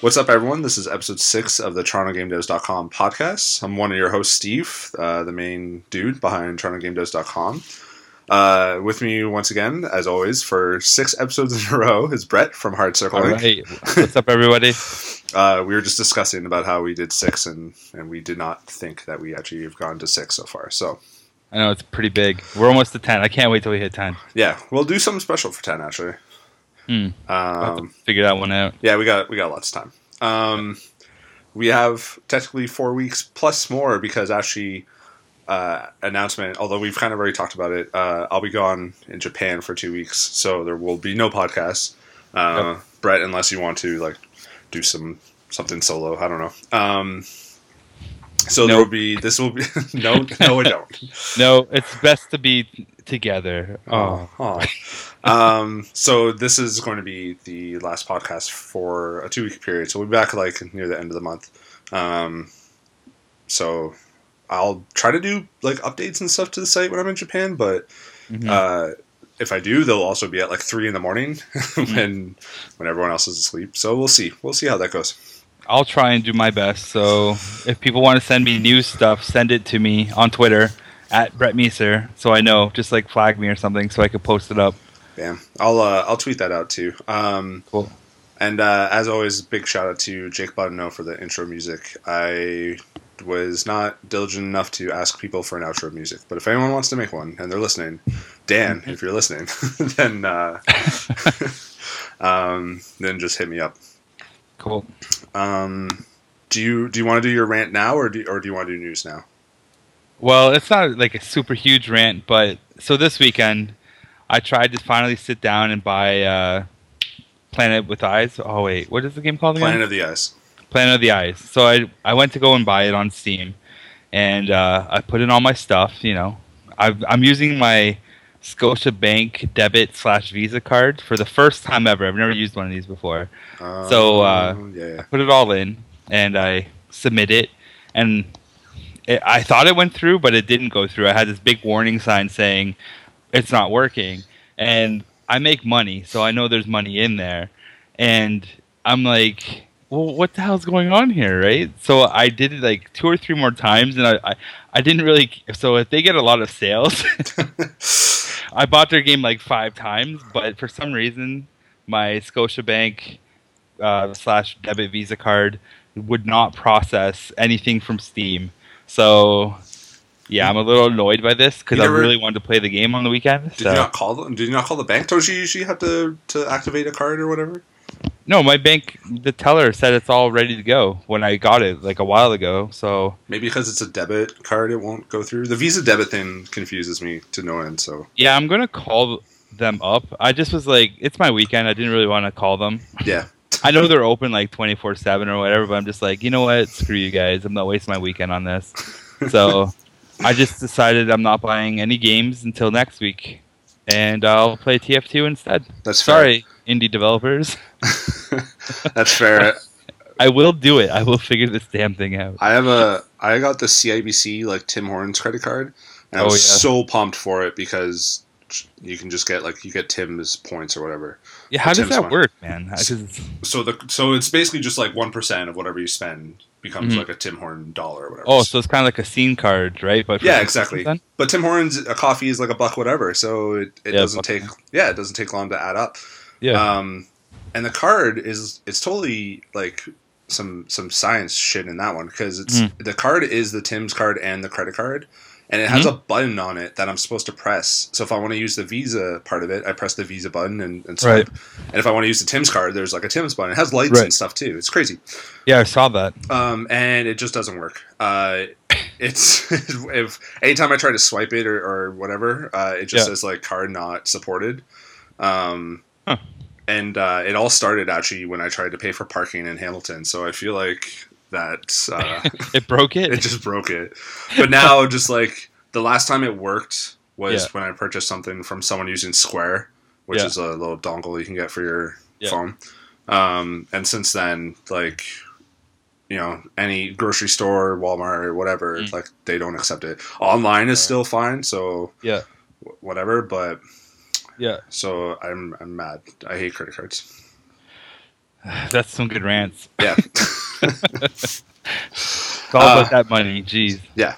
What's up, everyone? This is episode six of the TorontoGameDevs.com podcast. I'm one of your hosts, Steve, uh, the main dude behind TorontoGameDevs.com. Uh, with me once again, as always, for six episodes in a row is Brett from Hard Circle. All right. What's up, everybody? Uh, we were just discussing about how we did six, and, and we did not think that we actually have gone to six so far. So, I know it's pretty big. We're almost to 10. I can't wait till we hit 10. yeah, we'll do something special for 10, actually. Hmm. Um, figure that one out. Yeah, we got we got lots of time. Um, we have technically four weeks plus more because actually uh, announcement. Although we've kind of already talked about it, uh, I'll be gone in Japan for two weeks, so there will be no podcast. Uh, Brett, unless you want to like do some something solo, I don't know. Um, so there will be this will be no no I don't. No, it's best to be together. Oh. Oh. um, so this is going to be the last podcast for a two week period. So we'll be back like near the end of the month. Um, so I'll try to do like updates and stuff to the site when I'm in Japan, but Mhm. uh, if I do, they'll also be at like three in the morning when when everyone else is asleep. So we'll see. We'll see how that goes. I'll try and do my best. So if people want to send me new stuff, send it to me on Twitter at Brett Meeser so I know. Just like flag me or something so I could post it up. Bam. I'll uh, I'll tweet that out too. Um, Cool. And uh, as always, big shout out to Jake Budino for the intro music. I was not diligent enough to ask people for an outro of music, but if anyone wants to make one and they're listening, Dan, if you're listening, then uh, um, then just hit me up. Cool. Um, do you do you want to do your rant now, or do or do you want to do news now? Well, it's not like a super huge rant, but so this weekend I tried to finally sit down and buy uh, Planet with Eyes. Oh wait, what is the game called again? Planet of the Ice. Planet of the Eyes. So I I went to go and buy it on Steam, and uh, I put in all my stuff. You know, I've, I'm using my Scotiabank debit slash Visa card for the first time ever. I've never used one of these before. So, uh, Um, yeah, yeah. Put it all in, and I submit it, and it, I thought it went through, but it didn't go through. I had this big warning sign saying it's not working, and I make money, so I know there's money in there, and I'm like, well, what the hell's going on here, right? So I did it like two or three more times, and I, I, I didn't really. So if they get a lot of sales, I bought their game like five times, but for some reason, my Scotiabank uh, slash debit Visa card would not process anything from Steam. So, yeah, I'm a little annoyed by this because I really wanted to play the game on the weekend. Did so. you not call them? Did you not call the bank? Don't you usually have to to activate a card or whatever? No, my bank, the teller said it's all ready to go when I got it like a while ago. So, Maybe because it's a debit card, it won't go through. The Visa debit thing confuses me to no end. So yeah, I'm to call them up. I just was like, it's my weekend. I didn't really want to call them. yeah, I know they're open like 24 7 or whatever, but I'm just like, you know what? Screw you guys. I'm not wasting my weekend on this. So I just decided I'm not buying any games until next week. And I'll play TF2 instead. that's fair. Indie developers. that's fair. I will do it. I will figure this damn thing out. I have a I got the CIBC like Tim Hortons credit card, and I Oh, was yeah. so pumped for it because you can just get like you get Tim's points or whatever. Yeah, how does Tim's that work, man? it's- So the so it's basically just like one percent of whatever you spend becomes Mhm. like a Tim Horton dollar or whatever. oh, so it's kind of like a scene card, right? But yeah, exactly. But Tim Hortons a coffee is like a buck whatever, so it, it Yeah, doesn't take yeah it doesn't take long to add up. Yeah. Um, and the card is it's totally like some some science shit in that one because it's Mm. the card is the Tim's card and the credit card, and it has Mm-hmm. a button on it that I'm supposed to press. So if I want to use the Visa part of it, I press the Visa button and, and swipe. And if I want to use the Tim's card, there's like a Tim's button. It has lights Right. and stuff too. It's crazy. yeah, I saw that. Um, and it just doesn't work. Uh, it's if anytime I try to swipe it or, or whatever, uh, it just Yeah. says like card not supported. Um, Huh. and uh, it all started actually when I tried to pay for parking in Hamilton. So I feel like that uh, It broke it. it just broke it. But now, just like the last time it worked was Yeah. when I purchased something from someone using Square, which Yeah. is a little dongle you can get for your Yeah. phone. Um, and since then, like you know any grocery store, Walmart, or whatever. Mm. Like they don't accept it. Online is still fine, so Yeah. wh- whatever. But Yeah. so I'm I'm mad. I hate credit cards. That's some good rants. Yeah. It's all Uh, about that money. Jeez. Yeah.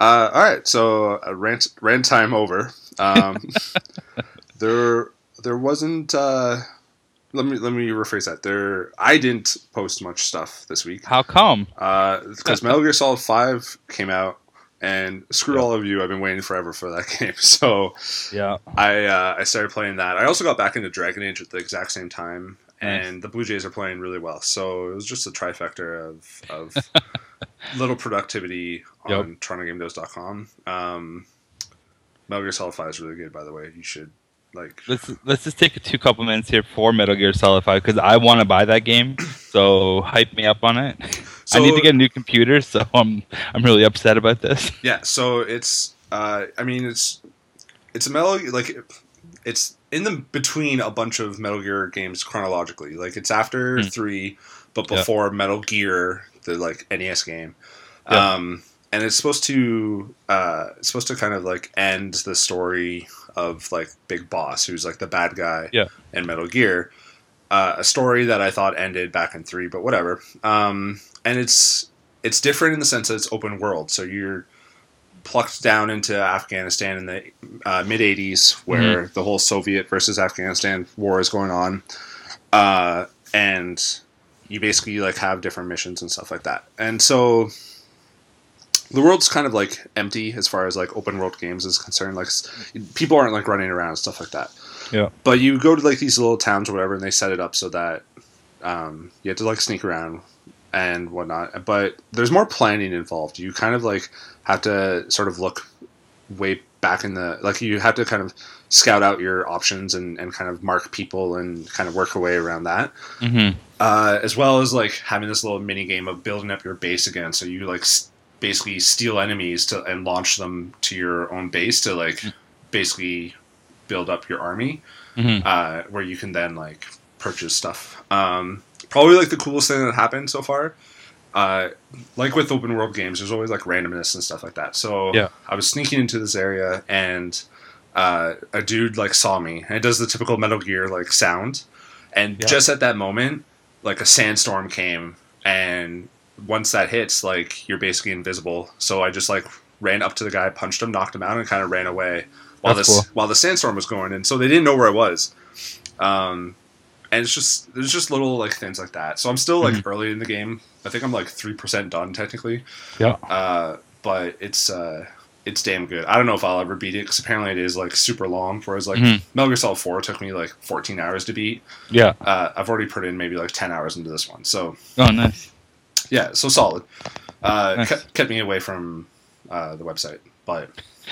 Uh, all right. So uh, rant rant time over. Um, there there wasn't. Uh, let me let me rephrase that. There I didn't post much stuff this week How come? because Metal Gear Solid Five came out, and screw Yeah. all of you. I've been waiting forever for that game. So Yeah. I uh, I started playing that. I also got back into Dragon Age at the exact same time, Nice. and the Blue Jays are playing really well. So it was just a trifecta of of little productivity on Yep. on TorontoGameDevs.com. Um, Metal Gear Solid Five is really good, by the way. You should like. Let's let's just take a two couple minutes here for Metal Gear Solid Five because I want to buy that game. So hype me up on it. I need to get a new computer, so I'm I'm really upset about this. Yeah, so it's uh I mean it's it's a Metal like it's in the between a bunch of Metal Gear games chronologically. Like it's after Hmm. 3 but Yeah. before Metal Gear, the like NES game. Yeah. Um and it's supposed to uh it's supposed to kind of like end the story of like Big Boss who's like the bad guy Yeah. in Metal Gear. Uh, a story that I thought ended back in 3, but whatever. Um and it's it's different in the sense that it's open world. So you're plucked down into Afghanistan in the uh, mid 80s, where the whole Soviet versus Afghanistan war is going on, uh, and you basically like have different missions and stuff like that. And so the world's kind of like empty as far as like open world games is concerned. Like people aren't like running around and stuff like that. Yeah. But you go to like these little towns or whatever, and they set it up so that um, you have to like sneak around and whatnot. But there's more planning involved. You kind of like have to sort of look way back in the like you have to kind of scout out your options and, and kind of mark people and kind of work your way around that Mm-hmm. uh, as well as like having this little mini game of building up your base again so you like s- basically steal enemies to and launch them to your own base to like basically build up your army Mm-hmm. uh, where you can then like purchase stuff. Um, probably like the coolest thing that happened so far. Uh, like with open world games, there's always like randomness and stuff like that. So Yeah. I was sneaking into this area and uh, a dude like saw me and it does the typical Metal Gear like sound. And Yeah. just at that moment, like a sandstorm came and once that hits, like you're basically invisible. So I just like ran up to the guy, punched him, knocked him out, and kind of ran away while That's this cool. while the sandstorm was going. And so they didn't know where I was. Um, and it's just there's just little like things like that. So I'm still like early in the game. I think I'm like three percent done technically. Yeah. Uh, but it's uh, it's damn good. I don't know if I'll ever beat it because apparently it is like super long. Whereas like Mhm. Metal Gear Solid Four took me like 14 hours to beat. Yeah. Uh, I've already put in maybe like 10 hours into this one. So Oh, nice. yeah, so solid. Uh, Nice. kept, kept me away from uh, the website, but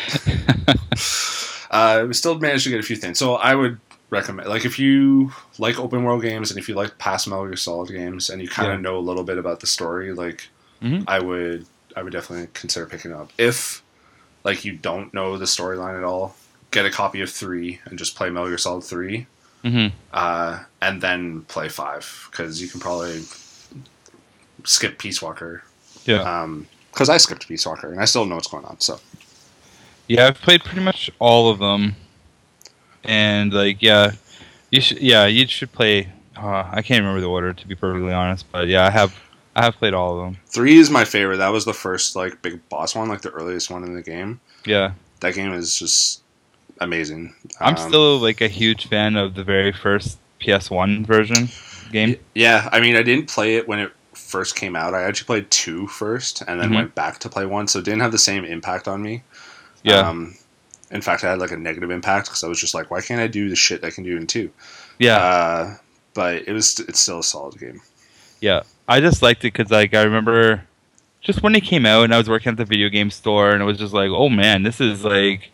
uh, we still managed to get a few things. So I would recommend, like, if you like open world games and if you like past Metal Gear Solid games and you kind of Yeah. know a little bit about the story, like, Mhm. I would, I would definitely consider picking up. If like you don't know the storyline at all, get a copy of three and just play Metal Gear Solid three Mm-hmm. uh, and then play five because you can probably skip Peace Walker. Yeah. Because I skipped Peace Walker and I still know what's going on. So Yeah, I've played pretty much all of them, and like, yeah, you should. Yeah, you should play. Uh, I can't remember the order to be perfectly honest, but yeah, I have. I have played all of them. three is my favorite. That was the first like big boss one, like the earliest one in the game. Yeah, That game is just amazing. I'm Um, still like a huge fan of the very first PS1 version game. yeah. I mean, I didn't play it when it first came out. I actually played two first and then Mhm. went back to play one, so it didn't have the same impact on me. Yeah, Um, in fact, I had like a negative impact because I was just like, why can't I do the shit I can do in two? yeah, Uh, but it was it's still a solid game. yeah. I just liked it because like I remember just when it came out, and I was working at the video game store, and it was just like, oh man, this is like,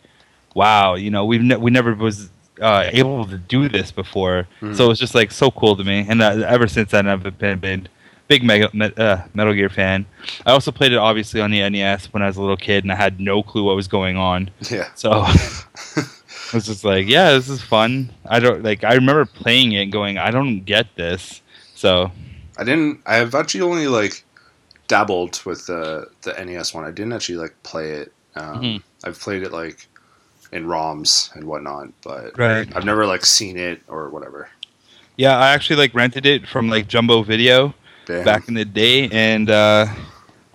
wow, you know, we've ne- we never was uh, able to do this before, Mhm. so it was just like so cool to me, and uh, ever since then I've been been big Mega, Me- uh, Metal Gear fan. I also played it obviously on the NES when I was a little kid, and I had no clue what was going on. Yeah. So I was just like, yeah, this is fun. I don't like. I remember playing it, and going, I don't get this. So I didn't. I've actually only like dabbled with the the NES one. I didn't actually like play it. Um, Mhm. I've played it like in ROMs and whatnot, but Right. I've never like seen it or whatever. Yeah, I actually like rented it from like Jumbo Video Damn. back in the day, and uh,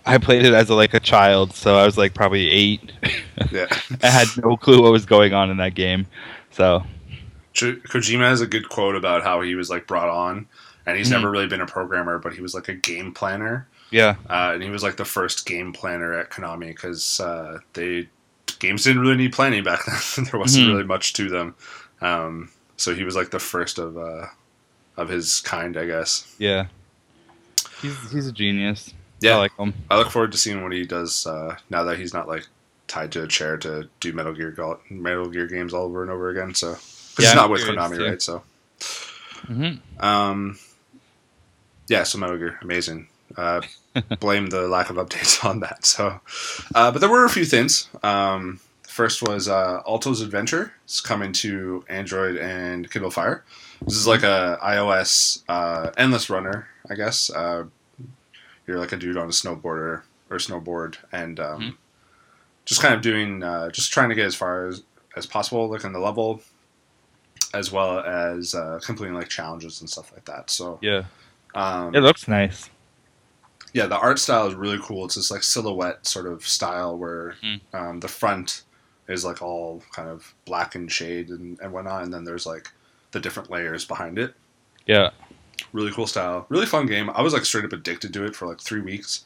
I played it as a, like a child, so I was like probably eight. yeah. I had no clue what was going on in that game. So Kojima has a good quote about how he was like brought on, and he's Mhm. never really been a programmer, but he was like a game planner, yeah, uh, and he was like the first game planner at Konami because uh, they games didn't really need planning back then. there wasn't Mhm. really much to them, um, so he was like the first of uh, of his kind, I guess. yeah. He's he's a genius. Yeah. I like him. I look forward to seeing what he does uh, now that he's not like tied to a chair to do Metal Gear Go- Metal Gear games all over and over again. So Yeah, he's not with Konami, too. right? So. hmm Um, yeah, so Metal Gear, amazing. Uh, blame the lack of updates on that. So, uh, but there were a few things. Um, first was uh, Alto's Adventure. It's coming to Android and Kindle Fire. This is like a iOS uh, endless runner, I guess. Uh, you're like a dude on a snowboarder or snowboard, and um, Mhm. just kind of doing, uh, just trying to get as far as as possible, like on the level, as well as uh, completing like challenges and stuff like that. So Yeah, um, it looks nice. yeah, the art style is really cool. It's this like silhouette sort of style where Mhm. um, the front is like all kind of black and shade and, and whatnot, and then there's like the different layers behind it. Yeah, Really cool style, really fun game. I was like straight up addicted to it for like three weeks.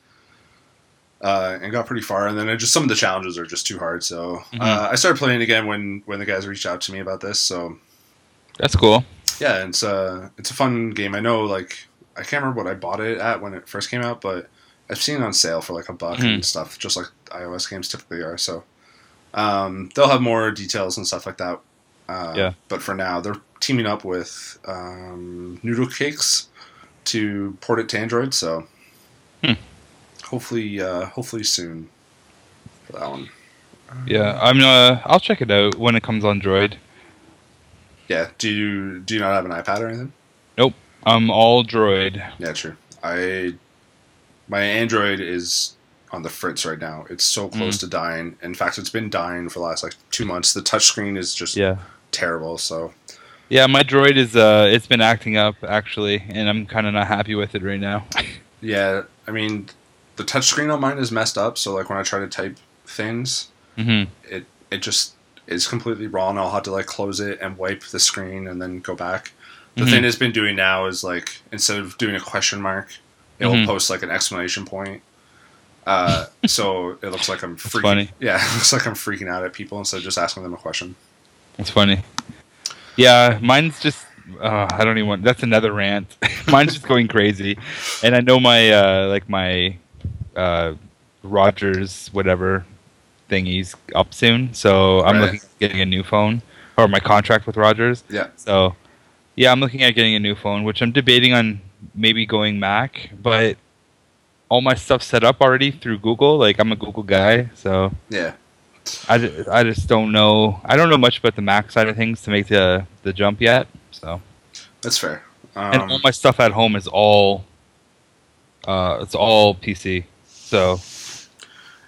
Uh, and got pretty far, and then it just some of the challenges are just too hard. So Mhm. uh, I started playing again when when the guys reached out to me about this. So that's cool. yeah, it's uh it's a fun game. I know like I can't remember what I bought it at when it first came out, but I've seen it on sale for like a buck and Mhm. stuff, just like iOS games typically are. So um, they'll have more details and stuff like that. Uh, Yeah. But for now, they're teaming up with um, Noodlecakes to port it to Android. So Hmm. hopefully, uh, hopefully soon for that one. Yeah, I'm. Uh, I'll check it out when it comes on Droid. Yeah. Do you do you not have an iPad or anything? Nope. I'm all Droid. Yeah, true. I my Android is on the fritz right now. It's so close to dying. In fact, it's been dying for the last like two months. The touchscreen is just Yeah, terrible. So yeah. My Droid is. Uh, it's been acting up actually, and I'm kind of not happy with it right now. yeah, I mean, the touchscreen on mine is messed up. So like when I try to type things, hmm it it just is completely wrong. I'll have to like close it and wipe the screen and then go back. The Mhm. thing it's been doing now is like instead of doing a question mark, it will Mhm. post like an exclamation point. Uh, so it looks like I'm freaking. funny. Yeah, it looks like I'm freaking out at people instead of just asking them a question. It's funny. Yeah, mine's just. Uh, I don't even want. That's another rant. mine's just going crazy, and I know my uh, like my uh, Rogers whatever thingy's up soon, so I'm Right. looking at getting a new phone or my contract with Rogers. Yeah. So, yeah, I'm looking at getting a new phone, which I'm debating on maybe going Mac, but all my stuff set up already through Google. Like I'm a Google guy, so Yeah, I, ju- I just don't know. I don't know much about the Mac side of things to make the the jump yet. So, that's fair. and Um, all my stuff at home is all uh, it's all PC. So,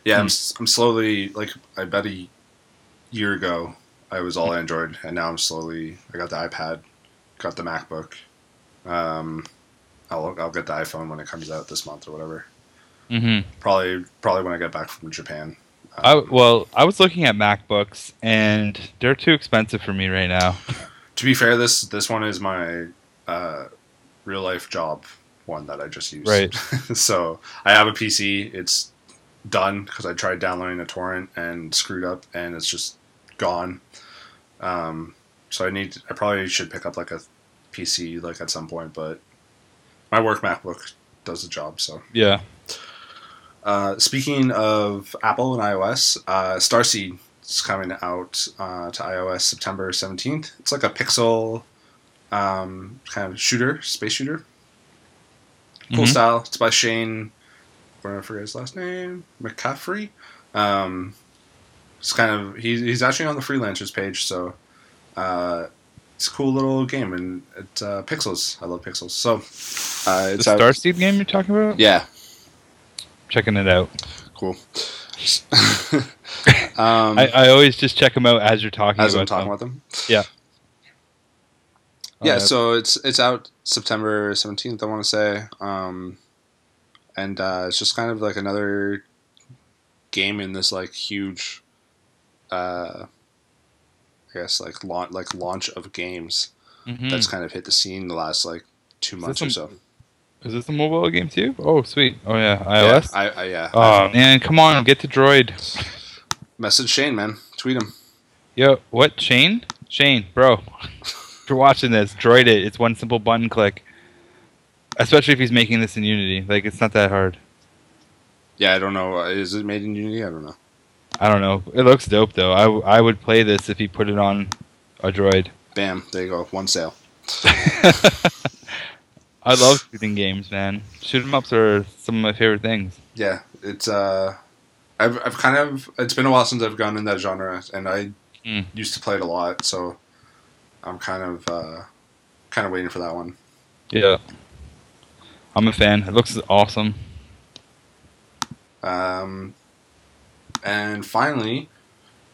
yeah. I'm, I'm slowly like I bet a year ago I was all Android, and now I'm slowly. I got the iPad, got the MacBook. Um, I'll I'll get the iPhone when it comes out this month or whatever. hmm Probably probably when I get back from Japan. I Um, well, I was looking at MacBooks and they're too expensive for me right now. to be fair, this this one is my uh, real life job one that I just used. Right. so I have a PC. It's done because I tried downloading a torrent and screwed up, and it's just gone. Um, so I need. I probably should pick up like a PC like at some point, but my work MacBook does the job. So. Yeah. Uh, speaking of Apple and iOS, uh, Starseed is coming out uh, to iOS September 17th. It's like a pixel um, kind of shooter, space shooter. Cool Mhm. style. It's by Shane, I forget his last name, McCaffrey. Um, it's kind of, he, he's actually on the freelancers page, so uh, it's a cool little game, and it's uh, pixels. I love pixels. So uh, The it's out- Starseed game you're talking about? yeah. checking it out. Cool. um, I, I always just check them out as you're talking as about I'm talking them. about them. Yeah. Yeah, Uh, so it's it's out September seventeenth. I want to say, um, and uh, it's just kind of like another game in this like huge, uh, guess like launch like launch of games mhm. that's kind of hit the scene the last like two Is months or a- so. Is this a mobile game too? Oh, sweet. Oh yeah, iOS. Yeah, I, I yeah. oh man, come on, get to Droid. Message Shane, man. Tweet him. Yo, what? Shane? Shane, bro. if you're watching this, droid it. It's one simple button click. Especially if he's making this in Unity. Like, it's not that hard. Yeah, I don't know. Is it made in Unity? I don't know. I don't know. It looks dope, though. I, w- I would play this if he put it on a droid. Bam, there you go. One sale. I love shooting games, man. Shoot 'em ups are some of my favorite things. Yeah, it's uh, I've I've kind of it's been a while since I've gone in that genre, and I Mm. used to play it a lot, so I'm kind of uh, kind of waiting for that one. Yeah. I'm a fan. It looks awesome. Um, and finally,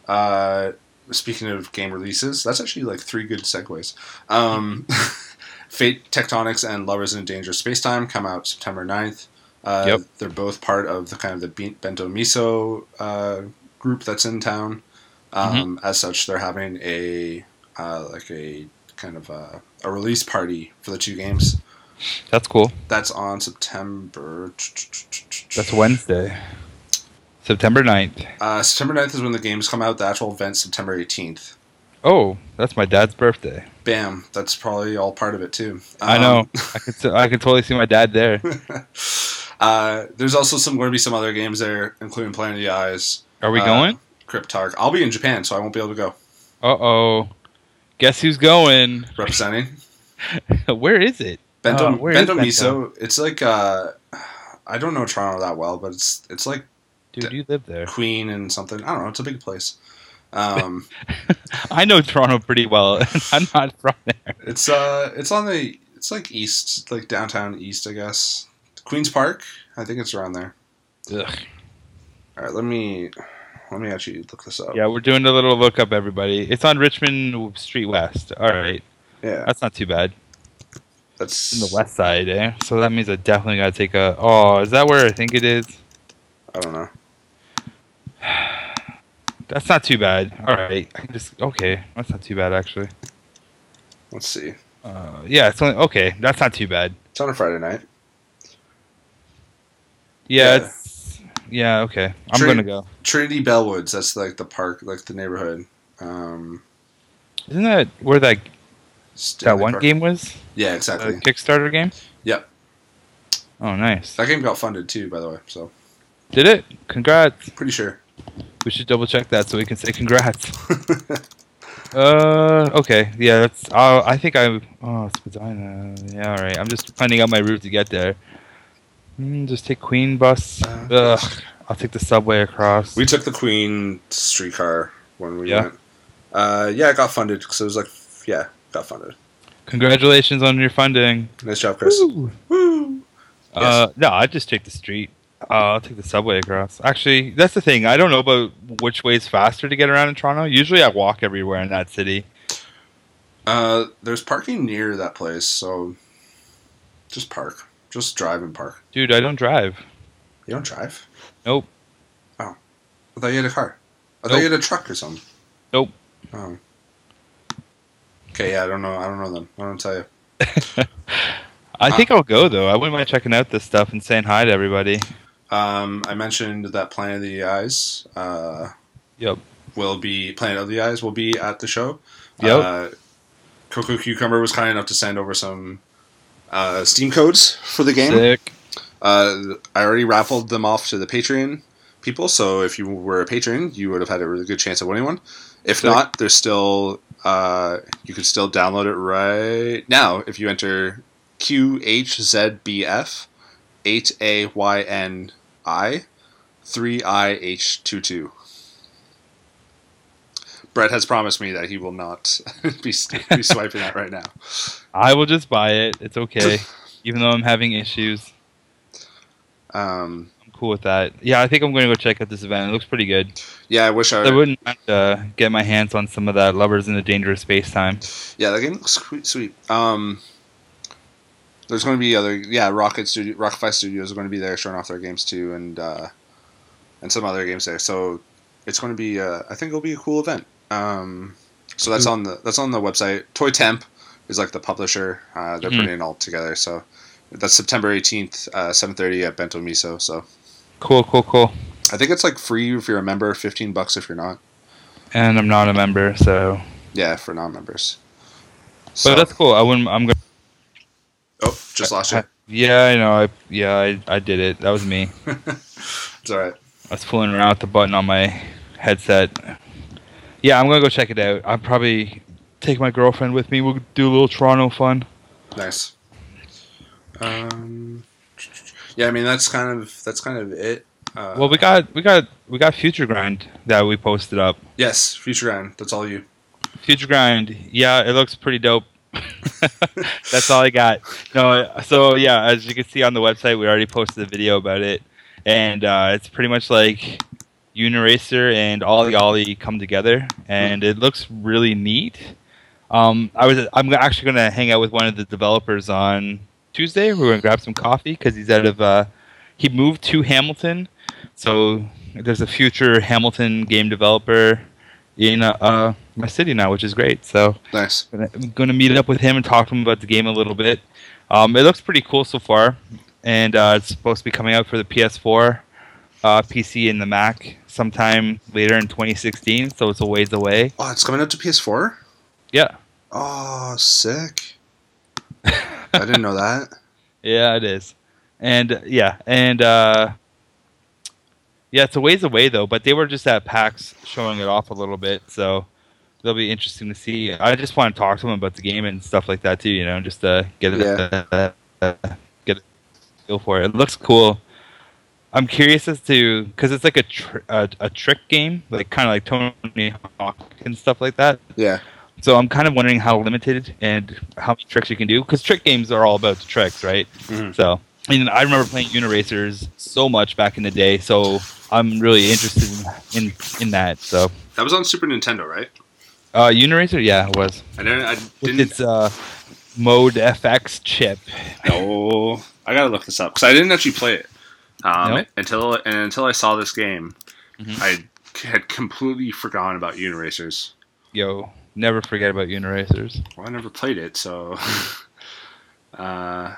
uh, speaking of game releases, that's actually like three good segues. Um, Fate Tectonics and Lovers in Danger Spacetime come out September 9th. Uh, Yep. They're both part of the kind of the Be- Bento Miso uh, group that's in town. Um, As such, they're having a uh, like a kind of a, a release party for the two games. That's cool. That's on September. That's Wednesday. September 9th. Uh, September 9th is when the games come out. The actual event September 18th. Oh, that's my dad's birthday. Bam, that's probably all part of it too. I Um, know. I could t- I could totally see my dad there. uh, there's also some going to be some other games there, including Planet of the Eyes, Are we Uh, going? Cryptark. I'll be in Japan, so I won't be able to go Uh oh. Guess who's going? representing. Where is it? Bento, Uh, Bento Bento? Miso. It's like uh, I don't know Toronto that well, but it's it's like Dude, you live there. Queen and something. I don't know. It's a big place. Um, I know Toronto pretty well. I'm not from there. it's uh, it's on the it's like east, like downtown east, I guess. Queens Park. I think it's around there. Ugh. All right, let me let me actually look this up. Yeah, we're doing a little look up, everybody. It's on Richmond Street West. All right, yeah, that's not too bad. that's In the west side, eh? So that means I definitely gotta take a. Oh, is that where I think it is? I don't know. That's not too bad. All right, I can just okay. That's not too bad actually. Let's see. Uh, yeah, it's only okay. That's not too bad. It's on a Friday night. Yeah, Yeah. it's yeah okay. I'm Tree- gonna go. Trinity Bellwoods. That's like the park, like the neighborhood. Um, Isn't that where that that one Park. game was? Yeah, The exactly. Kickstarter game. Yep. Oh, nice. That game got funded too, by the way. So Did it? Congrats. pretty sure. We should double check that so we can say congrats. Uh, okay, yeah, that's. Uh, I think I. Oh, Spadina. Yeah, all right. I'm just finding out my route to get there. Mm, just take Queen bus. Uh, Ugh. I'll take the subway across. we took the Queen streetcar when we Yeah? went. Uh, yeah, it got funded because it was like, yeah, got funded. Congratulations on your funding. Nice job, Chris. Woo! Uh, no, I just take the street. Uh, I'll take the subway across. Actually, that's the thing. I don't know about which way is faster to get around in Toronto. Usually, I walk everywhere in that city. Uh, there's parking near that place, so just park. Just drive and park. Dude, I don't drive. You don't drive? Nope. Oh, I thought you had a car. I thought you had a truck or something. Nope. Oh. Okay, yeah, I don't know. I don't know then. I don't tell you. I Uh, think I'll go though. I wouldn't mind checking out this stuff and saying hi to everybody. Um, I mentioned that Planet of the Eyes uh, Yep. will be Planet of the Eyes will be at the show. Yep. Uh, Cococucumber was kind enough to send over some uh, Steam codes for the game. Sick. Uh, I already raffled them off to the Patreon people, so if you were a patron, you would have had a really good chance of winning one. If Sick. not, there's still uh, you could still download it right now if you enter QHZBF eight A Y N I three I H two two. Brett has promised me that he will not be, be swiping that right now. I will just buy it. It's okay. Even though I'm having issues, Um, I'm cool with that. Yeah, I think I'm going to go check out this event. It looks pretty good. Yeah, I wish I. I wouldn't mind uh, get my hands on some of that Lovers in the Dangerous Space Time. Yeah, that game looks sweet. sweet. Um, there's going to be other yeah Rocket Studio, Rocket Five Studios are going to be there showing off their games too, and uh, and some other games there. So it's going to be uh, I think it'll be a cool event. Um, so that's on the that's on the website. Toy Temp is like the publisher. Uh, they're Mhm. putting it all together. So that's September 18th, uh, 7:30 at Bento Miso. So Cool, cool, cool. I think it's like free if you're a member, 15 bucks if you're not. And I'm not a member, so Yeah, for non-members. but So, that's cool. I wouldn't. I'm gonna. Oh, just lost you. Yeah, I know. I, yeah, I, I did it. That was me. It's all right. I was fooling around with the button on my headset. Yeah, I'm gonna go check it out. I'll probably take my girlfriend with me. We'll do a little Toronto fun. Nice. Um, yeah, I mean that's kind of that's kind of it. Uh, Well, we got we got we got Future Grind that we posted up. yes, future grind. That's all you. Future Grind, yeah, it looks pretty dope. That's all I got. No, so yeah, as you can see on the website, we already posted a video about it, and uh, it's pretty much like Uniracer and OlliOlli come together, and it looks really neat. Um, I was I'm actually gonna hang out with one of the developers on Tuesday. We're gonna grab some coffee because he's out of uh, he moved to Hamilton, so there's a future Hamilton game developer in uh, my city now, which is great. So Nice. I'm going to meet up with him and talk to him about the game a little bit. Um, it looks pretty cool so far, and uh, it's supposed to be coming out for the PS4, uh, PC, and the Mac sometime later in 2016. So it's a ways away. Oh, it's coming out to PS4. Yeah, Oh, sick. I didn't know that. yeah, it is, and yeah, and uh, yeah, it's a ways away though. But they were just at PAX showing it off a little bit, so it'll be interesting to see. I just want to talk to them about the game and stuff like that too. You know, just to get a, get a feel for it. It looks cool. I'm curious as to because it's like a, tr- a a trick game, like kind of like Tony Hawk and stuff like that. Yeah. So I'm kind of wondering how limited and how many tricks you can do because trick games are all about the tricks, right? Mhm. So I mean, I remember playing Uniracers so much back in the day, so I'm really interested in in, in that. So That was on Super Nintendo, right? Uh, Uniracer, yeah, it was I didn't. I didn't. its uh, Mode FX chip. No, I gotta look this up because I didn't actually play it um, Nope. until and until I saw this game. Mhm. I had completely forgotten about Uniracers. Yo, never forget about Uniracers. Well, I never played it, so. uh,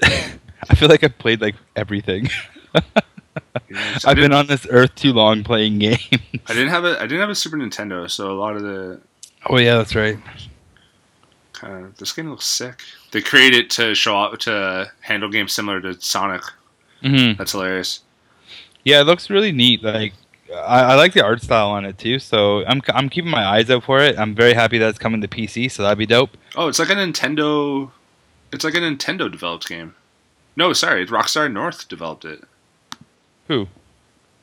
I feel like I've played like everything. I've been on this earth too long playing games. I didn't have a. I didn't have a Super Nintendo, so a lot of the oh yeah, that's right. kind of this game looks sick. They created it to show up to handle games similar to Sonic. hmm That's hilarious. Yeah, it looks really neat. Like I, I like the art style on it too. So I'm I'm keeping my eyes out for it. I'm very happy that it's coming to PC. So that'd be dope. Oh, it's like a Nintendo. It's like a Nintendo developed game. No, sorry, Rockstar North developed it. Who?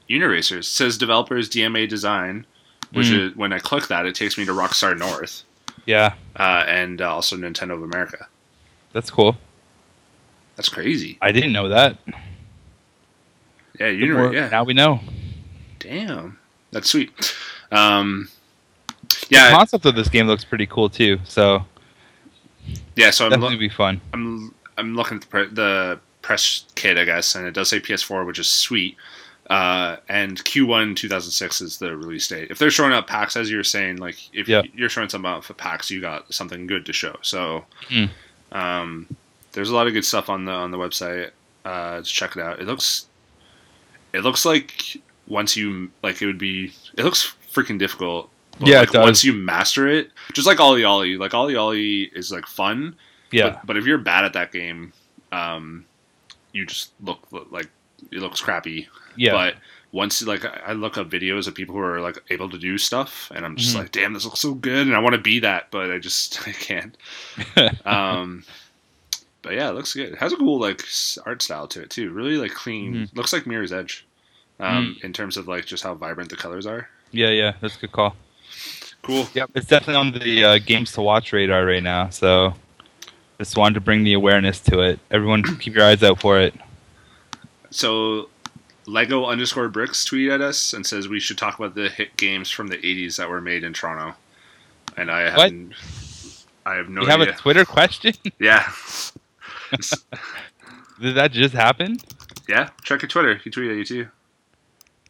Uniracers It says developers DMA Design, which Mm. is when I click that, it takes me to Rockstar North Yeah, uh, and uh, also Nintendo of America. that's cool. That's crazy. I didn't know that. Yeah, Or- Unir. Yeah, Now we know. damn, that's sweet. Um, The yeah, concept of this game looks pretty cool too. So yeah. So I'm definitely lo- be fun. I'm I'm looking at the, pre- the press kit, I guess, and it does say PS4, which is sweet. Uh, and Q1 2006 is the release date. If they're showing up PAX, as you were saying, like if Yeah. you're showing something up for PAX, you got something good to show. So, Hmm. um, there's a lot of good stuff on the on the website. Uh, just check it out. It looks, it looks like once you like it would be. It looks freaking difficult. but, Yeah, like. Once you master it, just like OlliOlli, like OlliOlli is like fun. Yeah, But, but if you're bad at that game, um, you just look like it looks crappy. yeah. But once like I I look up videos of people who are like able to do stuff, and I'm just Mhm. like, damn, this looks so good, and I want to be that, but I just I can't. um, but yeah, it looks good. It has a cool like art style to it too. Really like clean. Mm-hmm. Looks like Mirror's Edge. Um, in terms of like just how vibrant the colors are. yeah, yeah. That's a good call. Cool. Yep, it's definitely on the uh, games to watch radar right now. So just wanted to bring the awareness to it. Everyone, keep your eyes out for it. so Lego underscore bricks tweeted at us and says we should talk about the hit games from the '80s that were made in Toronto. And I haven't. I have no you have idea. a Twitter question? yeah, Did that just happen? yeah. Check your Twitter. He tweeted at you too.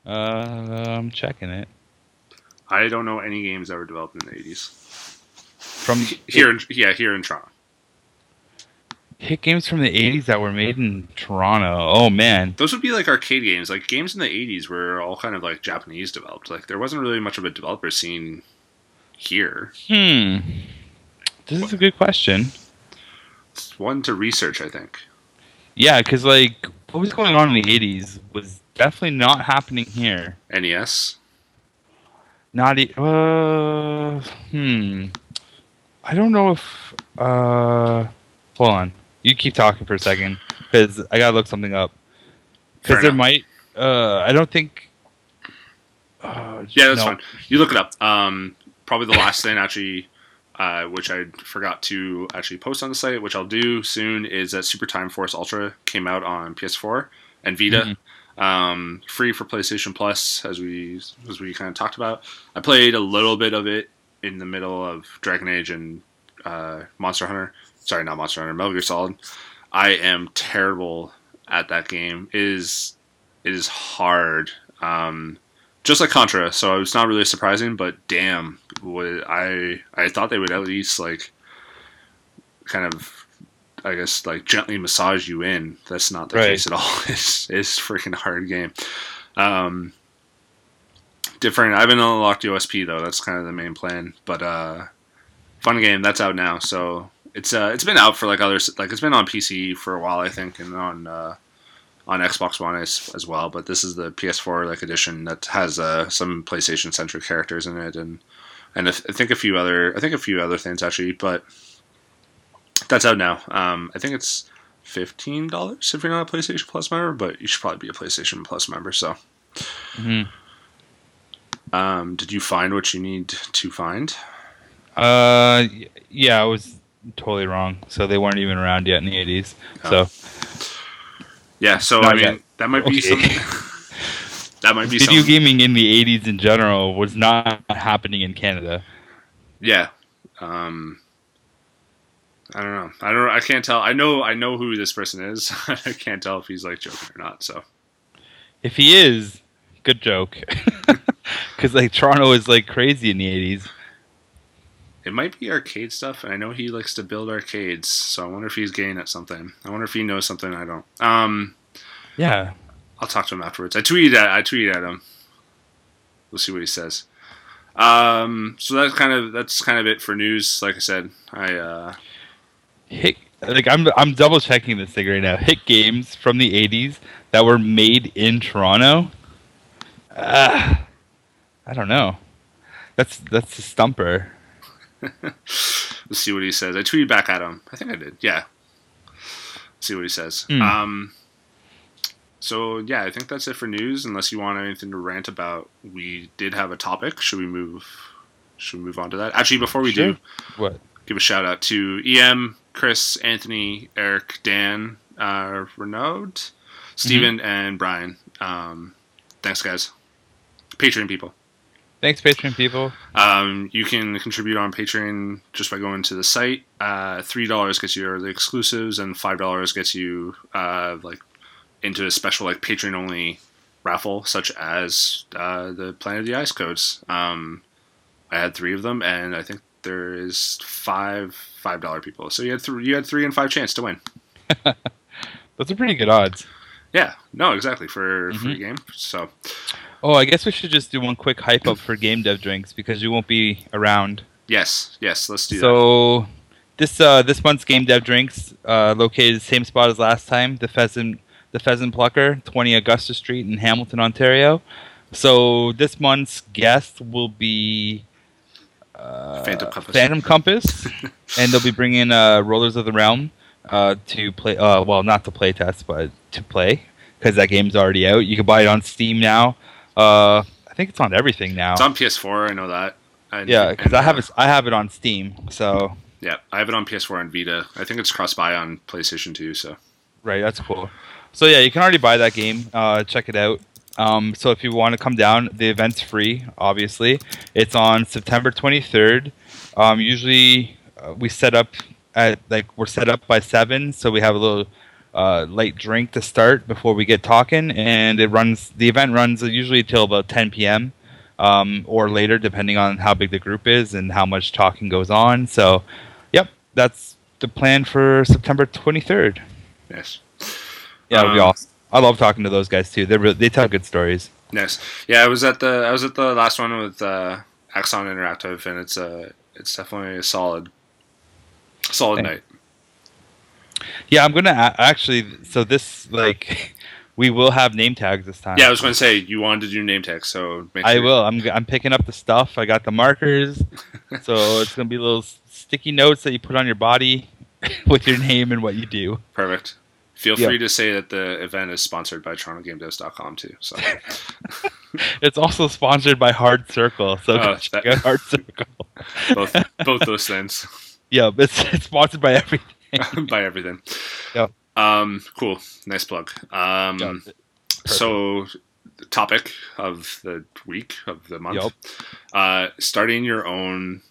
Uh, I'm checking it. I don't know any games that were developed in the '80s From here. In, yeah, here in Toronto. Hit games from the 80s that were made in Toronto. Oh man. Those would be like arcade games. Like games in the '80s were all kind of like Japanese developed. Like there wasn't really much of a developer scene here. Hmm. This is a good question. It's one to research, I think. Yeah, because like what was going on in the 80s was definitely not happening here. NES. Not e- uh hmm. I don't know if uh hold on. You keep talking for a second cuz I got to look something up. Cuz there might uh I don't think uh, Yeah, that's no. fine. You look it up. Um, probably the last thing actually, uh, which I forgot to actually post on the site, which I'll do soon, is that Super Time Force Ultra came out on PS4 and Vita. Um, free for PlayStation Plus, as we as we kind of talked about. I played a little bit of it in the middle of Dragon Age and uh, Monster Hunter. Sorry, not Monster Hunter. Metal Gear Solid. I am terrible at that game. It is it is hard. Um, just like Contra, so it's not really surprising. But damn, would I I thought they would at least like kind of I guess like gently massage you in. That's not the Right. case at all. It's it's a freaking hard game. Um, different. I haven't unlocked OSP though. That's kind of the main plan. But uh, fun game. That's out now. So it's uh it's been out for like others. Like it's been on PC for a while, I think, and on uh, on Xbox One as, as well. But this is the PS4 like edition that has uh, some PlayStation centric characters in it, and and I th- I think a few other I think a few other things actually. But that's out now. Um, I think it's fifteen dollars if you're not a PlayStation Plus member, but you should probably be a PlayStation Plus member. So, Mhm. um, did you find what you need to find? Uh, yeah, I was totally wrong. So they weren't even around yet in the 80s. Oh. So Yeah. So Not I mean, yet. that might be Okay. something. that might be video something. gaming in the 80s in general was not happening in Canada. Yeah. Um, I don't know. I don't. I can't tell. I know. I know who this person is. I can't tell if he's like joking or not. So If he is, good joke. Because like Toronto is like crazy in the 80s. It might be arcade stuff, and I know he likes to build arcades. So I wonder if he's getting at something. I wonder if he knows something I don't. Um, Yeah. I'll talk to him afterwards. I tweeted at. I tweeted at him. We'll see what he says. Um, so that's kind of that's kind of it for news. Like I said, I uh, Hit like I'm I'm double checking this thing right now. Hit games from the 80s that were made in Toronto. Ah, I don't know. That's that's a stumper. Let's see what he says. I tweeted back at him. I think I did. Yeah. see what he says. Hmm. Um. So yeah, I think that's it for news. Unless you want anything to rant about, we did have a topic. Should we move? Should we move on to that? Actually, before we Sure. do, What? give a shout out to EM, Chris, Anthony, Eric, Dan, uh, Renaud, Steven, and Brian. Um, thanks, guys. Patreon people. Thanks, Patreon people. Um, you can contribute on Patreon just by going to the site. Uh, Three dollars gets you the exclusives, and five dollars gets you uh, like into a special like Patreon only raffle, such as uh, the Planet of the Eyes codes. Um, I had three of them, and I think there is five five dollar people. So you had three, you had three and five chance to win. Those are pretty good odds. Yeah, no, exactly for Mhm. free game. So Oh, I guess we should just do one quick hype up for Game Dev Drinks because you won't be around. yes, yes, let's do that. So this uh, this month's Game Dev Drinks uh, located the same spot as last time, the Pheasant the Pheasant Plucker, 20 Augusta Street in Hamilton, Ontario. So this month's guest will be uh, Phantom Compass. Phantom Compass, and they'll be bringing uh, Rollers of the Realm uh, to play. Uh, well, not to play test, but to play because that game's already out. You can buy it on Steam now. Uh, I think it's on everything now. It's on PS4. I know that. And, yeah, because I have it. I have it on Steam. So Yeah, I have it on PS4 and Vita. I think it's cross buy on PlayStation 2. So right, that's cool. So yeah, you can already buy that game. Uh, check it out. Um, so if you want to come down, the event's free. Obviously, it's on September 23rd. Um, usually, uh, we set up at like we're set up by seven, so we have a little uh, light drink to start before we get talking, and it runs. The event runs usually till about 10 p.m. Um, or later, depending on how big the group is and how much talking goes on. So, yep, that's the plan for September 23rd. Yes. Yeah, it'll be Um, awesome. I love talking to those guys too. They re- they tell good stories. Yes. Yeah, I was at the I was at the last one with uh, Axon Interactive, and it's uh, it's definitely a solid, solid night. Yeah, I'm gonna a- actually. So this like, we will have name tags this time. Yeah, I was going to say you wanted to do name tags, so make I will. I'm I'm picking up the stuff. I got the markers, so it's gonna be little sticky notes that you put on your body with your name and what you do. Perfect. Feel Yeah. free to say that the event is sponsored by TorontoGameDevs.com too. So It's also sponsored by Hard Circle, so Oh, that- Hard Circle. both both those things yeah, it's, it's sponsored by everything. by everything. Yep. Um. Cool. Nice plug. Um. Yeah, So, the topic of the week of the month. Yep. Uh, starting your own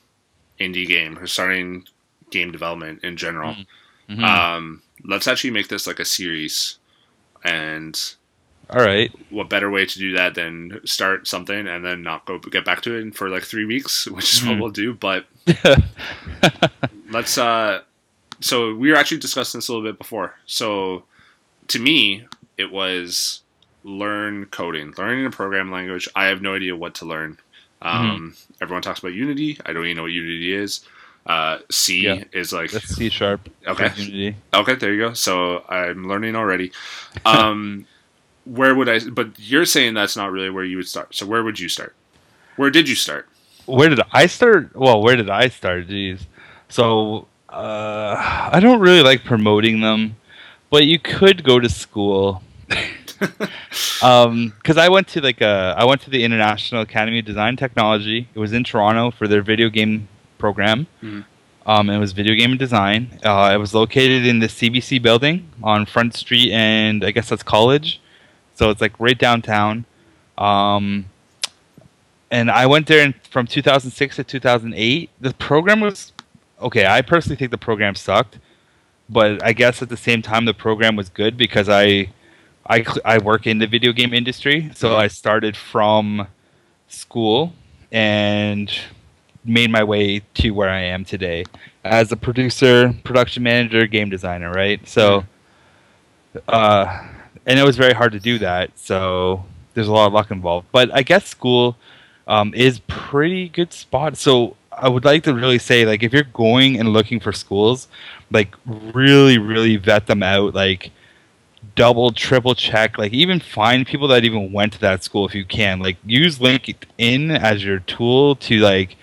indie game or starting game development in general. Mhm. Um, let's actually make this like a series, and All right. what better way to do that than start something and then not go get back to it for like three weeks, which is what Mhm. we'll do. But let's. uh So we were actually discussing this a little bit before. So to me, it was learn coding, learning a programming language. I have no idea what to learn. Um, Everyone talks about Unity. I don't even know what Unity is. Uh, C Yeah. is like That's C sharp. Okay. Unity. Okay, there you go. So I'm learning already. Um, where would I? But you're saying that's not really where you would start. So where would you start? Where did you start? Where did I start? Well, where did I start? Jeez. So uh, I don't really like promoting them, but you could go to school. Um, because I went to like a, I went to the International Academy of Design Technology. It was in Toronto for their video game program. Mhm. Um, it was video game design. Uh, it was located in the CBC building on Front Street, and I guess that's College. So it's like right downtown. Um, and I went there in, from 2006 to 2008. The program was okay. I personally think the program sucked, but I guess at the same time the program was good because I I, I work in the video game industry, so I started from school and made my way to where I am today as a producer, production manager, game designer, right? So, uh, and it was very hard to do that. So there's a lot of luck involved. But I guess school um, is pretty good spot. So I would like to really say, like, if you're going and looking for schools, like, really, really vet them out. Like, double, triple check. Like, even find people that even went to that school if you can. Like, use LinkedIn as your tool to like,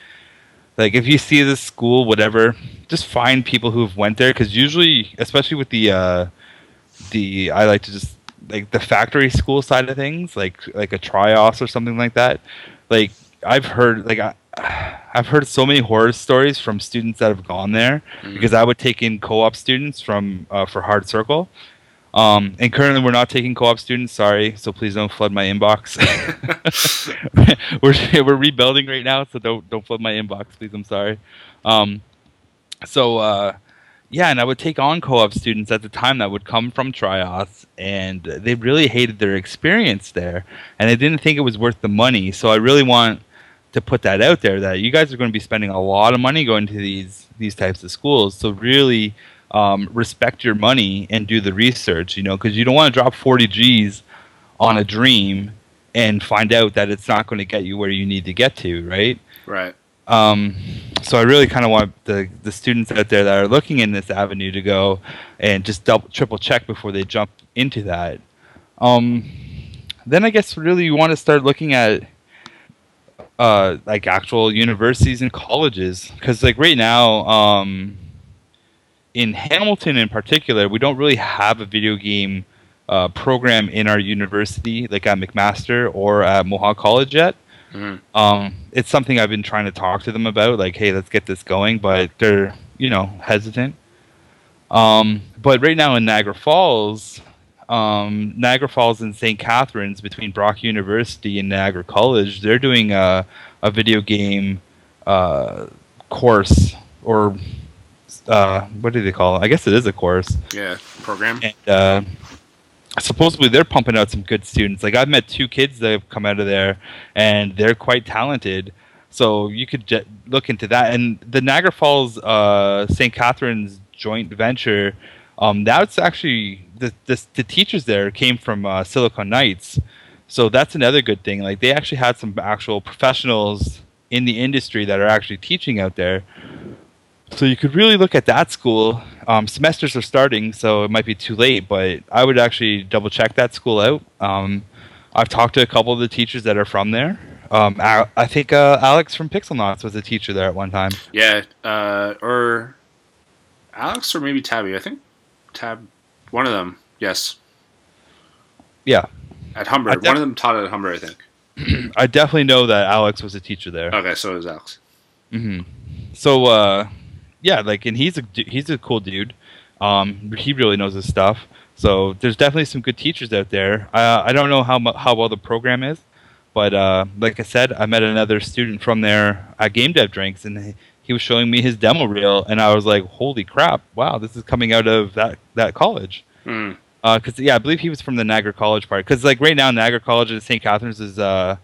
like if you see this school, whatever, just find people who've went there because usually, especially with the uh, the I like to just like the factory school side of things, like like a trios or something like that. Like I've heard like I, I've heard so many horror stories from students that have gone there Mhm. because I would take in co-op students from uh, for Hard Circle. Um, and currently, we're not taking co-op students. Sorry, so please don't flood my inbox. we're we're rebuilding right now, so don't don't flood my inbox, please. I'm sorry. Um, so uh, yeah, and I would take on co-op students at the time that would come from Trios, and they really hated their experience there, and they didn't think it was worth the money. So I really want to put that out there that you guys are going to be spending a lot of money going to these these types of schools. So really um, respect your money and do the research, you know, because you don't want to drop 40 G's on a dream and find out that it's not going to get you where you need to get to, right? right. Um, so I really kind of want the the students out there that are looking in this avenue to go and just double triple check before they jump into that. Um, then I guess really you want to start looking at uh, like actual universities and colleges because like right now um, in Hamilton in particular we don't really have a video game uh, program in our university like at McMaster or at Mohawk College yet. Mhm. Um, it's something I've been trying to talk to them about, like, hey, let's get this going, but they're, you know, hesitant. Um, but right now in Niagara Falls, um, Niagara Falls and St. Catharines between Brock University and Niagara College, they're doing a, a video game uh, course or uh, what do they call it? I guess it is a course. Yeah, program. And uh, supposedly they're pumping out some good students. Like I've met two kids that have come out of there, and they're quite talented. So you could j- look into that. And the Niagara Falls uh, St. Catharines joint venture, um, that's actually the, the, the teachers there came from uh, Silicon Knights. So that's another good thing. Like they actually had some actual professionals in the industry that are actually teaching out there. So you could really look at that school. Um, semesters are starting, so it might be too late, but I would actually double check that school out. Um, I've talked to a couple of the teachers that are from there. Um, I think uh, Alex from Pixelnauts was a teacher there at one time. Yeah, uh, or Alex or maybe Tabby. I think Tab, one of them. Yes. Yeah. At Humber, def- one of them taught at Humber, I think. I definitely know that Alex was a teacher there. Okay, so is Alex. Mm-hmm. So, uh, yeah, like, and he's a he's a cool dude. Um, he really knows his stuff. So there's definitely some good teachers out there. Uh, I don't know how how well the program is, but uh, like I said, I met another student from there at Game Dev Drinks, and he, was showing me his demo reel, and I was like, "Holy crap! Wow, this is coming out of that that college." Because mm. uh, yeah, I believe he was from the Niagara College part. Because like right now, Niagara College and St. Catharines is uh,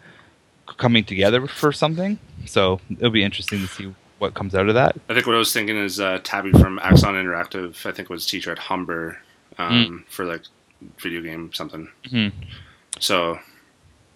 coming together for something, so it'll be interesting to see what comes out of that. I think what I was thinking is uh, Tabby from Axon Interactive. I think was teacher at Humber um, mm. for like video game something. Mm-hmm. So,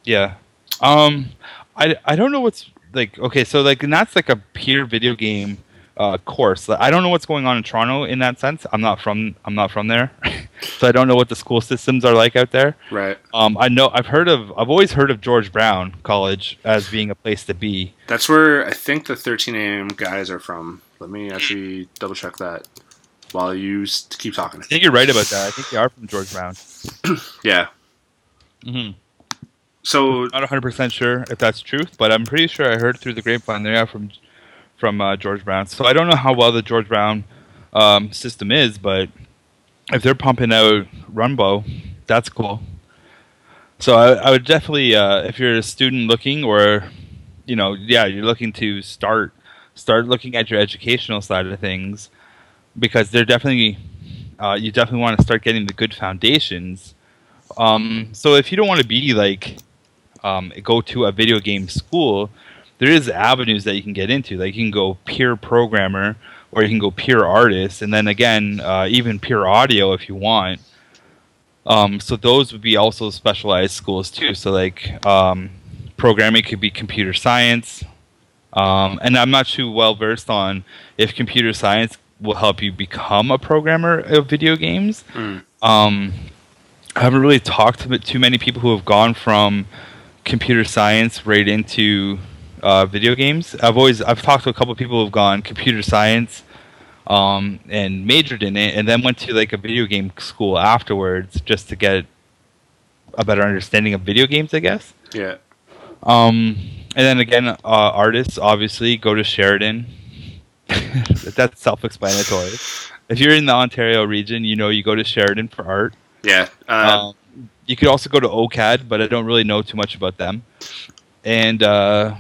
yeah, um, I I don't know what's like. Okay, so like and that's like a peer video game uh, course. I don't know what's going on in Toronto in that sense. I'm not from I'm not from there, so I don't know what the school systems are like out there. Right. Um, I know I've heard of I've always heard of George Brown College as being a place to be. That's where I think the 13 a.m. guys are from. Let me actually double check that while you keep talking. I think you're right about that. I think they are from George Brown. yeah. Mm-hmm. So not 100 percent sure if that's truth, but I'm pretty sure I heard through the grapevine there from from uh, George Brown. So I don't know how well the George Brown um, system is, but if they're pumping out Runbow, that's cool. So I, I would definitely, uh, if you're a student looking, or you know, yeah, you're looking to start start looking at your educational side of things, because they're definitely uh, you definitely want to start getting the good foundations. Um, so if you don't want to be like um, go to a video game school, there is avenues that you can get into. Like you can go pure programmer, or you can go pure artist, and then again, uh, even pure audio if you want. Um, so those would be also specialized schools too. So like um, programming could be computer science, um, and I'm not too well versed on if computer science will help you become a programmer of video games. Mm. I haven't really talked to too many people who have gone from computer science right into uh, video games. I've always I've talked to a couple of people who've gone computer science um, and majored in it, and then went to like a video game school afterwards just to get a better understanding of video games, I guess. Yeah. Um, and then again, uh, artists obviously go to Sheridan. That's self-explanatory. If you're in the Ontario region, you know you go to Sheridan for art. Yeah. Um, you could also go to OCAD, but I don't really know too much about them. And uh,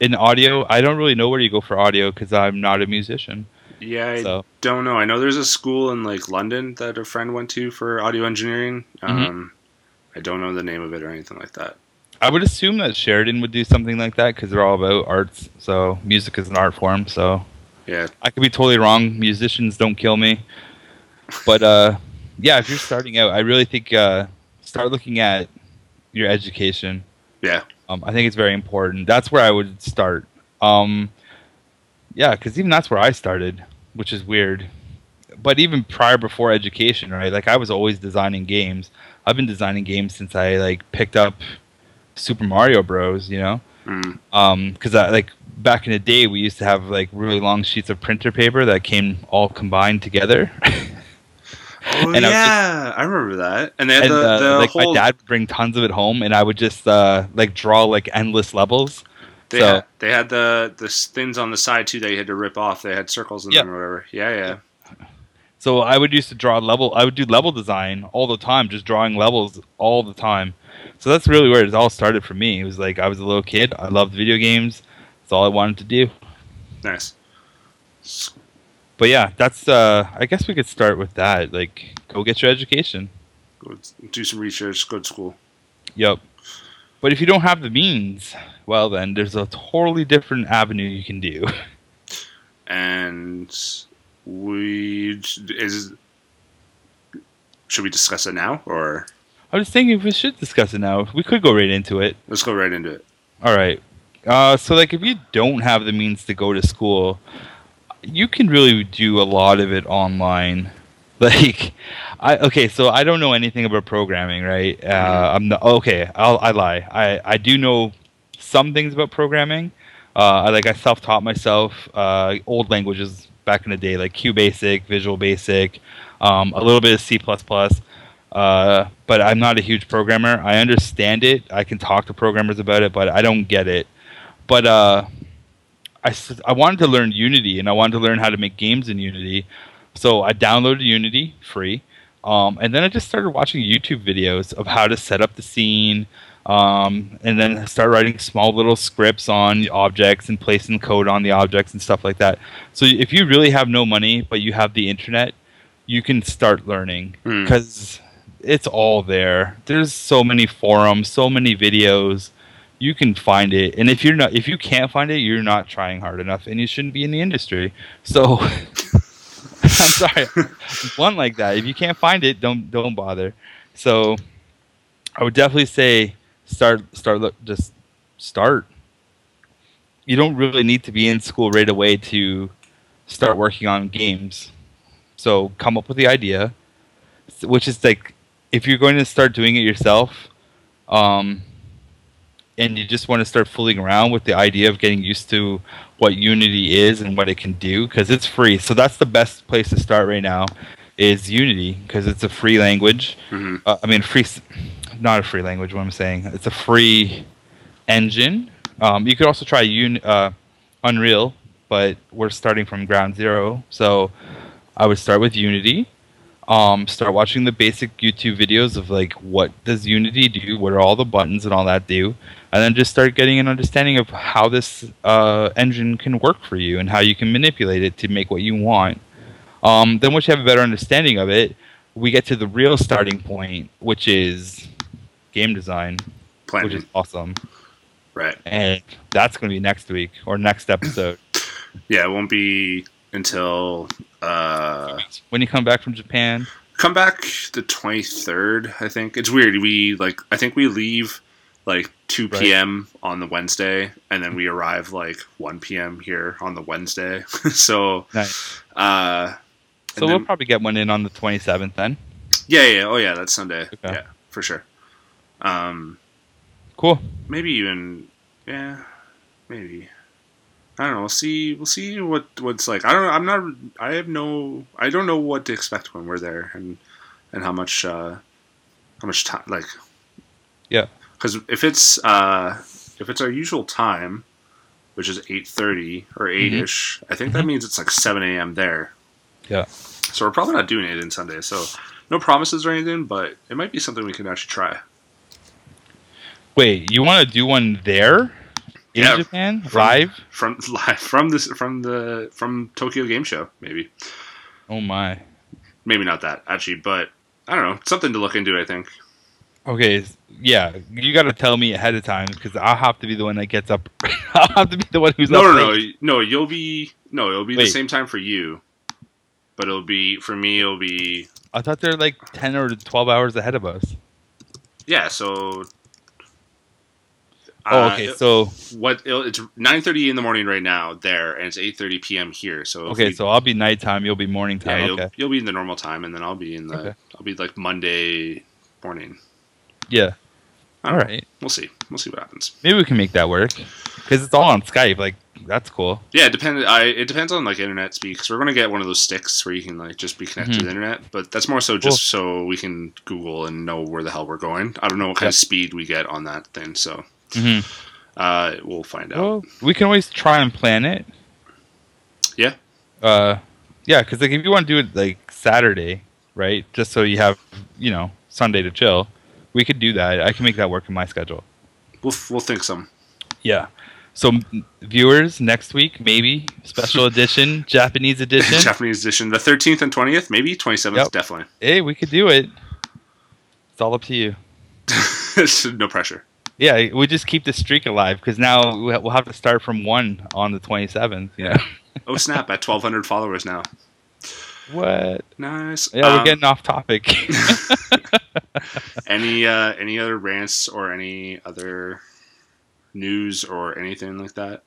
in audio, I don't really know where you go for audio because I'm not a musician. Yeah, I so. don't know. I know there's a school in like London that a friend went to for audio engineering. Mm-hmm. Um, I don't know the name of it or anything like that. I would assume that Sheridan would do something like that because they're all about arts. So music is an art form. So yeah, I could be totally wrong. Musicians don't kill me, but uh, yeah, if you're starting out, I really think uh, start looking at your education. Yeah, um, I think it's very important. That's where I would start. Um, yeah, because even that's where I started, which is weird. But even prior, before education, right? Like I was always designing games. I've been designing games since I like picked up Super Mario Bros. You know, mm. um, because like back in the day, we used to have like really long sheets of printer paper that came all combined together. Oh and yeah, I, just, I, remember that. And they had and, the, uh, like whole... my dad would bring tons of it home, and I would just uh, like draw like endless levels. They so, had, they had the the things on the side too that you had to rip off. They had circles in yeah. them or whatever. Yeah, yeah. So I would used to draw level. I would do level design all the time, just drawing levels all the time. So that's really where it all started for me. It was like I was a little kid. I loved video games. That's all I wanted to do. Nice. But yeah, that's. uh I guess we could start with that. Like, go get your education. Go do some research. Go to school. Yep. But if you don't have the means, well, then there's a totally different avenue you can do. And we is. Should we discuss it now, or I was thinking if we should discuss it now. We could go right into it. let's go right into it? All right. Uh, so, like, if you don't have the means to go to school, you can really do a lot of it online. Like, I okay, so I don't know anything about programming, right? Uh, I'm not, okay. I'll, I lie. I I do know some things about programming. Uh, I like I self taught myself uh, old languages back in the day, like Q Basic, Visual Basic, um, a little bit of C plus plus. Uh, but I'm not a huge programmer. I understand it. I can talk to programmers about it, but I don't get it. But uh, I, I wanted to learn Unity, and I wanted to learn how to make games in Unity. So I downloaded Unity free, um, and then I just started watching YouTube videos of how to set up the scene, um, and then start writing small little scripts on objects and placing code on the objects and stuff like that. So if you really have no money but you have the internet, you can start learning Hmm. because it's all there. There's so many forums, so many videos. You can find it, and if you're not, if you can't find it, you're not trying hard enough, and you shouldn't be in the industry. So, I'm sorry, one like that. If you can't find it, don't don't bother. So, I would definitely say start start look just start. You don't really need to be in school right away to start working on games. So come up with the idea, which is like if you're going to start doing it yourself, um, and you just want to start fooling around with the idea of getting used to what Unity is and what it can do because it's free. So that's the best place to start right now is Unity because it's a free language. hmm Uh, I mean, free, not a free language. What I'm saying, it's a free engine. Um, you could also try Un- uh, Unreal, but we're starting from ground zero. So I would start with Unity. Um, start watching the basic YouTube videos of like what does Unity do, what are all the buttons and all that do, and then just start getting an understanding of how this uh, engine can work for you and how you can manipulate it to make what you want. Um, then once you have a better understanding of it, we get to the real starting point, which is game design, which is awesome. Right. And that's going to be next week or next episode. Yeah, it won't be until uh, when you come back from Japan. come back the 23rd, I think. It's weird. We like I think we leave like 2 Right. p.m. on the Wednesday and then we arrive like 1 p.m. here on the Wednesday. so Nice. uh So we'll then- probably get one in on the 27th then. yeah, yeah, oh yeah, that's Sunday. Okay. Yeah, for sure. Um Cool. maybe even yeah, maybe. I don't know. We'll see. We'll see what what's like. I don't. know. I'm not. I have no. I don't know what to expect when we're there, and and how much uh how much time like. Yeah. Because if it's uh if it's our usual time, which is eight thirty or eight ish, I think that Mhm. means it's like seven a.m. there. Yeah. So we're probably not doing it in Sunday. So no promises or anything, but it might be something we can actually try. Wait, you want to do one there in Yeah, Japan from- live? from live from this from the from Tokyo Game Show. Maybe Oh my. maybe not that actually, but I don't know. Something to look into. I think. Okay, yeah, you got to tell me ahead of time because I'll have to be the one that gets up. I'll have to be the one who's No, up no, no, late. no. You'll be no. It'll be the same time for you, but it'll be for me. It'll be I thought they're like ten or twelve hours ahead of us. yeah. So. Oh, uh, okay. So what it'll, it's 9:30 in the morning right now there and it's 8:30 p.m. here so okay, we- so I'll be nighttime. You'll be morning yeah, time. you'll, you'll be in the normal time and then I'll be in the Okay. I'll be like Monday morning Yeah. All right. we'll see we'll see what happens Maybe we can make that work because it's all on Skype. Like that's cool. Yeah, it depends. I it depends on like internet speed because we're gonna get one of those sticks where you can like just be connected to Mhm. the internet. But that's more so just so we can Google and know where the hell we're going. I don't know what kind Yep. of speed we get on that thing, so hmm uh, we'll find out. Well, we can always try and plan it. Yeah. Uh, Yeah, because like if you want to do it like Saturday, right? Just so you have you know Sunday to chill, we could do that. I can make that work in my schedule. We'll we'll think some. Yeah. So m- viewers, next week maybe special edition, Japanese edition. Japanese edition, the thirteenth and twentieth, maybe twenty seventh, Yep. definitely. hey, we could do it. It's all up to you. no pressure. Yeah, we just keep the streak alive because now we- we'll have to start from one on the twenty seventh. Yeah. Oh snap! At twelve hundred followers now. What? Nice. Yeah, Um, we're getting off topic. any uh, any other rants or any other news or anything like that?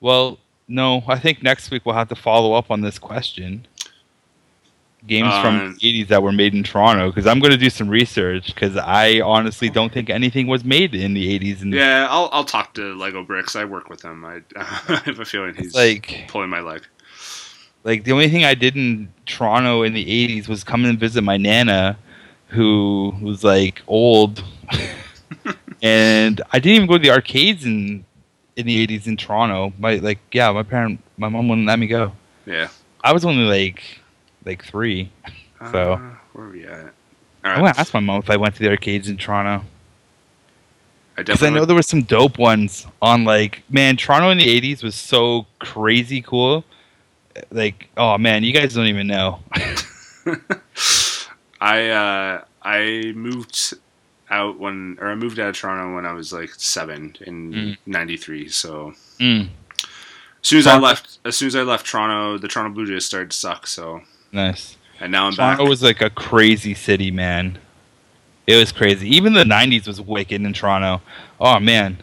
well, no, I think next week we'll have to follow up on this question. Games from Um, the 80s that were made in Toronto because I'm going to do some research because I honestly don't think anything was made in the 80s. And Yeah, I'll I'll talk to Lego Bricks. I work with him. I, I have a feeling he's like pulling my leg. Like the only thing I did in Toronto in the 80s was come and visit my nana who was like old and I didn't even go to the arcades in in the 80s in Toronto my like yeah my parent my mom wouldn't let me go Yeah. I was only like like 3 So. Uh, where are we at? All I right. want to ask my mom if I went to the arcades in Toronto I because I definitely. know there were some dope ones on like man Toronto in the 80s was so crazy cool like oh man you guys don't even know I uh, I moved out when, or I moved out of Toronto when I was like seven in Mm. '93. So mm, as soon as I left, as soon as I left Toronto, the Toronto Blue Jays started to suck. So nice and now I'm Toronto back. was like a crazy city, man. It was crazy. Even the '90s was wicked in Toronto. Oh man,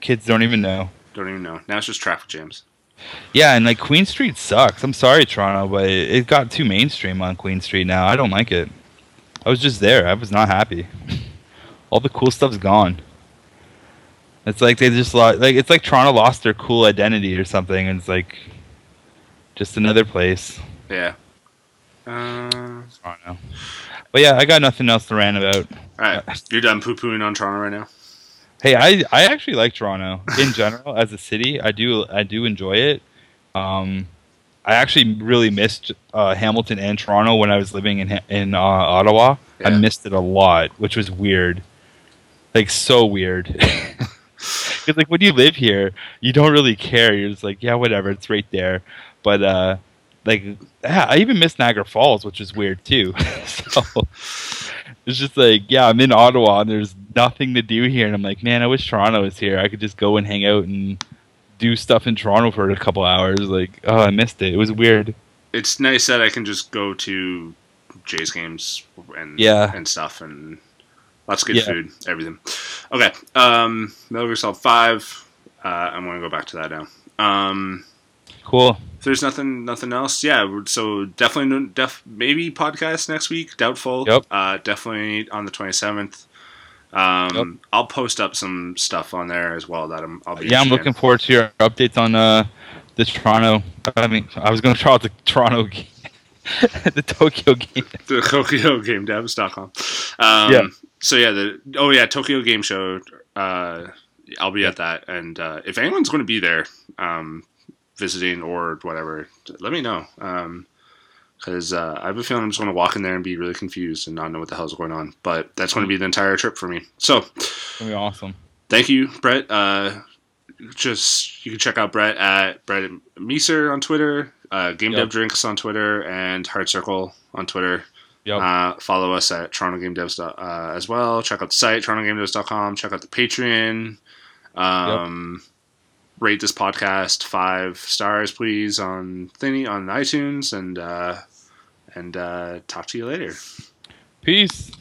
kids don't even know. Don't even know. Now it's just traffic jams. Yeah, and like Queen Street sucks. I'm sorry, Toronto, but it, it got too mainstream on Queen Street now. I don't like it. I was just there. I was not happy. All the cool stuff's gone. It's like they just lost, like it's like Toronto lost their cool identity or something. And it's like just another place. Yeah. Uh, Toronto. But yeah, I got nothing else to rant about. all right, you're done poo pooing on Toronto right now. Hey, I I actually like Toronto in general as a city. I do I do enjoy it. Um, I actually really missed uh, Hamilton and Toronto when I was living in in uh, Ottawa. I missed it a lot, which was weird, like so weird. Because like when you live here, you don't really care. You're just like, yeah, whatever, it's right there. But uh, like, yeah, I even missed Niagara Falls, which is weird too. so it's just like, yeah, I'm in Ottawa and there's nothing to do here, and I'm like, man, I wish Toronto was here. I could just go and hang out and do stuff in Toronto for a couple hours. Like, oh, I missed it. It was weird. It's nice that I can just go to Jays games and Yeah. and stuff and lots of good Yeah. food, everything. Okay, um, Metal Gear Solid Five. Uh, I'm gonna go back to that now. Um, Cool. if there's nothing, nothing else. Yeah, so definitely, def, maybe podcast next week. Doubtful. Yep. Uh, definitely on the 27th. Um, Yep. I'll post up some stuff on there as well that I'm. I'll be. Yeah, I'm in. looking forward to your updates on uh, the Toronto. I mean, I was going to try out the Toronto, game, the Tokyo game. the Tokyo Game Devs.com. Um, Yeah. So yeah, the oh yeah, Tokyo Game Show. Uh, I'll be at that, and uh, if anyone's going to be there, um, visiting or whatever, let me know. Because uh, I have a feeling I'm just going to walk in there and be really confused and not know what the hell's going on. But that's going to be the entire trip for me. So be awesome. thank you, Brett. Uh, just you can check out Brett at Brett Meeser on Twitter, uh, Game Yep. Dev Drinks on Twitter, and Hard Circle on Twitter. Yep. Uh, follow us at Toronto Game Devs uh, as well. Check out the site, TorontoGameDevs.com. Check out the Patreon. Um, Rate this podcast five stars, please, on Thingy on iTunes, and uh, and uh, talk to you later. Peace.